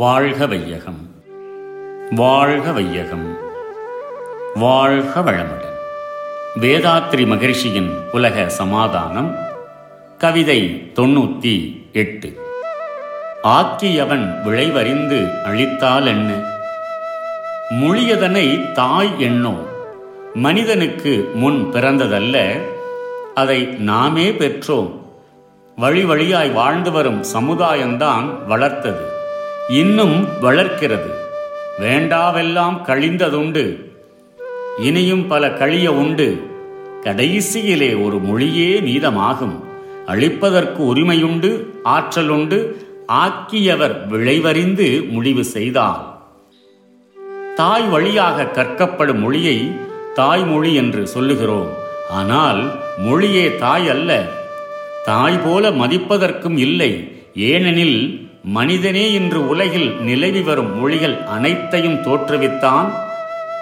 வாழ்க வையகம். வாழ்க வையகம். வாழ்க வளமுடன். வேதாத்ரி மகிழ்ச்சியின் உலக சமாதானம் கவிதை தொண்ணூத்தி எட்டு. ஆக்கியவன் விளைவறிந்து அழித்தால் என்ன மொழியதனை தாய் எண்ணோ மனிதனுக்கு முன் பிறந்ததல்ல அதை நாமே பெற்றோம். வழி வழியாய் வாழ்ந்து வரும் சமுதாயம்தான் வளர்த்தது. இன்னும் வளர்க்கிறது. வேண்டாவெல்லாம் கழிந்ததுண்டு. இனியும் பல கழிய உண்டு. கடைசியிலே ஒரு மொழியே மீதமாகும். அழிப்பதற்கு உரிமையுண்டு ஆற்றலுண்டு ஆக்கியவர் விளைவறிந்து முடிவு செய்தார். தாய் வழியாக கற்கப்படும் மொழியை தாய்மொழி என்று சொல்லுகிறோம். ஆனால் மொழியே தாய் அல்ல. தாய் போல மதிப்பதற்கும் இல்லை. ஏனெனில் மனிதனே இன்று உலகில் நிலவி வரும் மொழிகள் அனைத்தையும் தோற்றுவித்தான்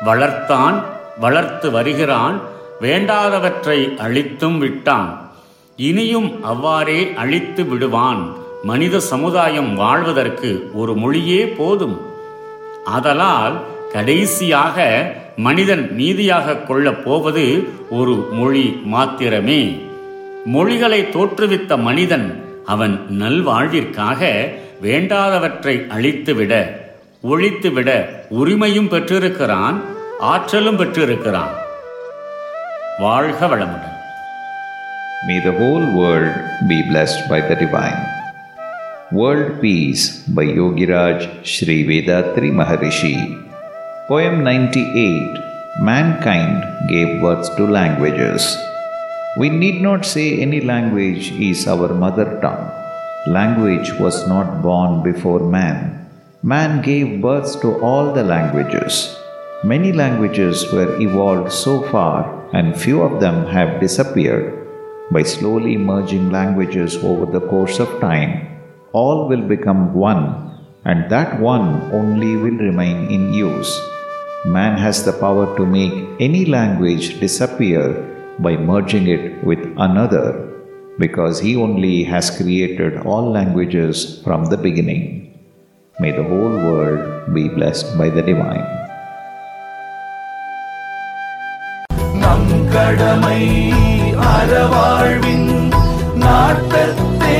வளர்த்தான் வளர்த்து வருகிறான் வேண்டாதவற்றை அழித்தும் விட்டான். இனியும் அவ்வாறே அழித்து விடுவான். மனித சமுதாயம் வாழ்வதற்கு ஒரு மொழியே போதும். ஆதலால் கடைசியாக மனிதன் நீதியாக கொள்ளப் போவது ஒரு மொழி மாத்திரமே. மொழிகளை தோற்றுவித்த மனிதன் அவன் நல்வாழ்விற்காக வேண்டாதவற்றை அழித்துவிட ஒழித்துவிட உரிமையும் பெற்றிருக்கிறான் ஆற்றலும் பெற்றிருக்கிறான் வாழ்க வளமுடன் May the whole world be blessed by the Divine. World Peace by Yogiraj Sri Vedatri Maharishi. Poem 98 Mankind gave birth to languages. We need not say any language is our mother tongue. Language was not born before man. Man gave birth to all the languages. Many languages were evolved so far, and few of them have disappeared. By slowly merging languages over the course of time, all will become one, and that one only will remain in use. Man has the power to make any language disappear by merging it with another, because he only has created all languages from the beginning. May the whole world be blessed by the Divine. நம் கடமை அறவாழ்வின் நாட்டத்தே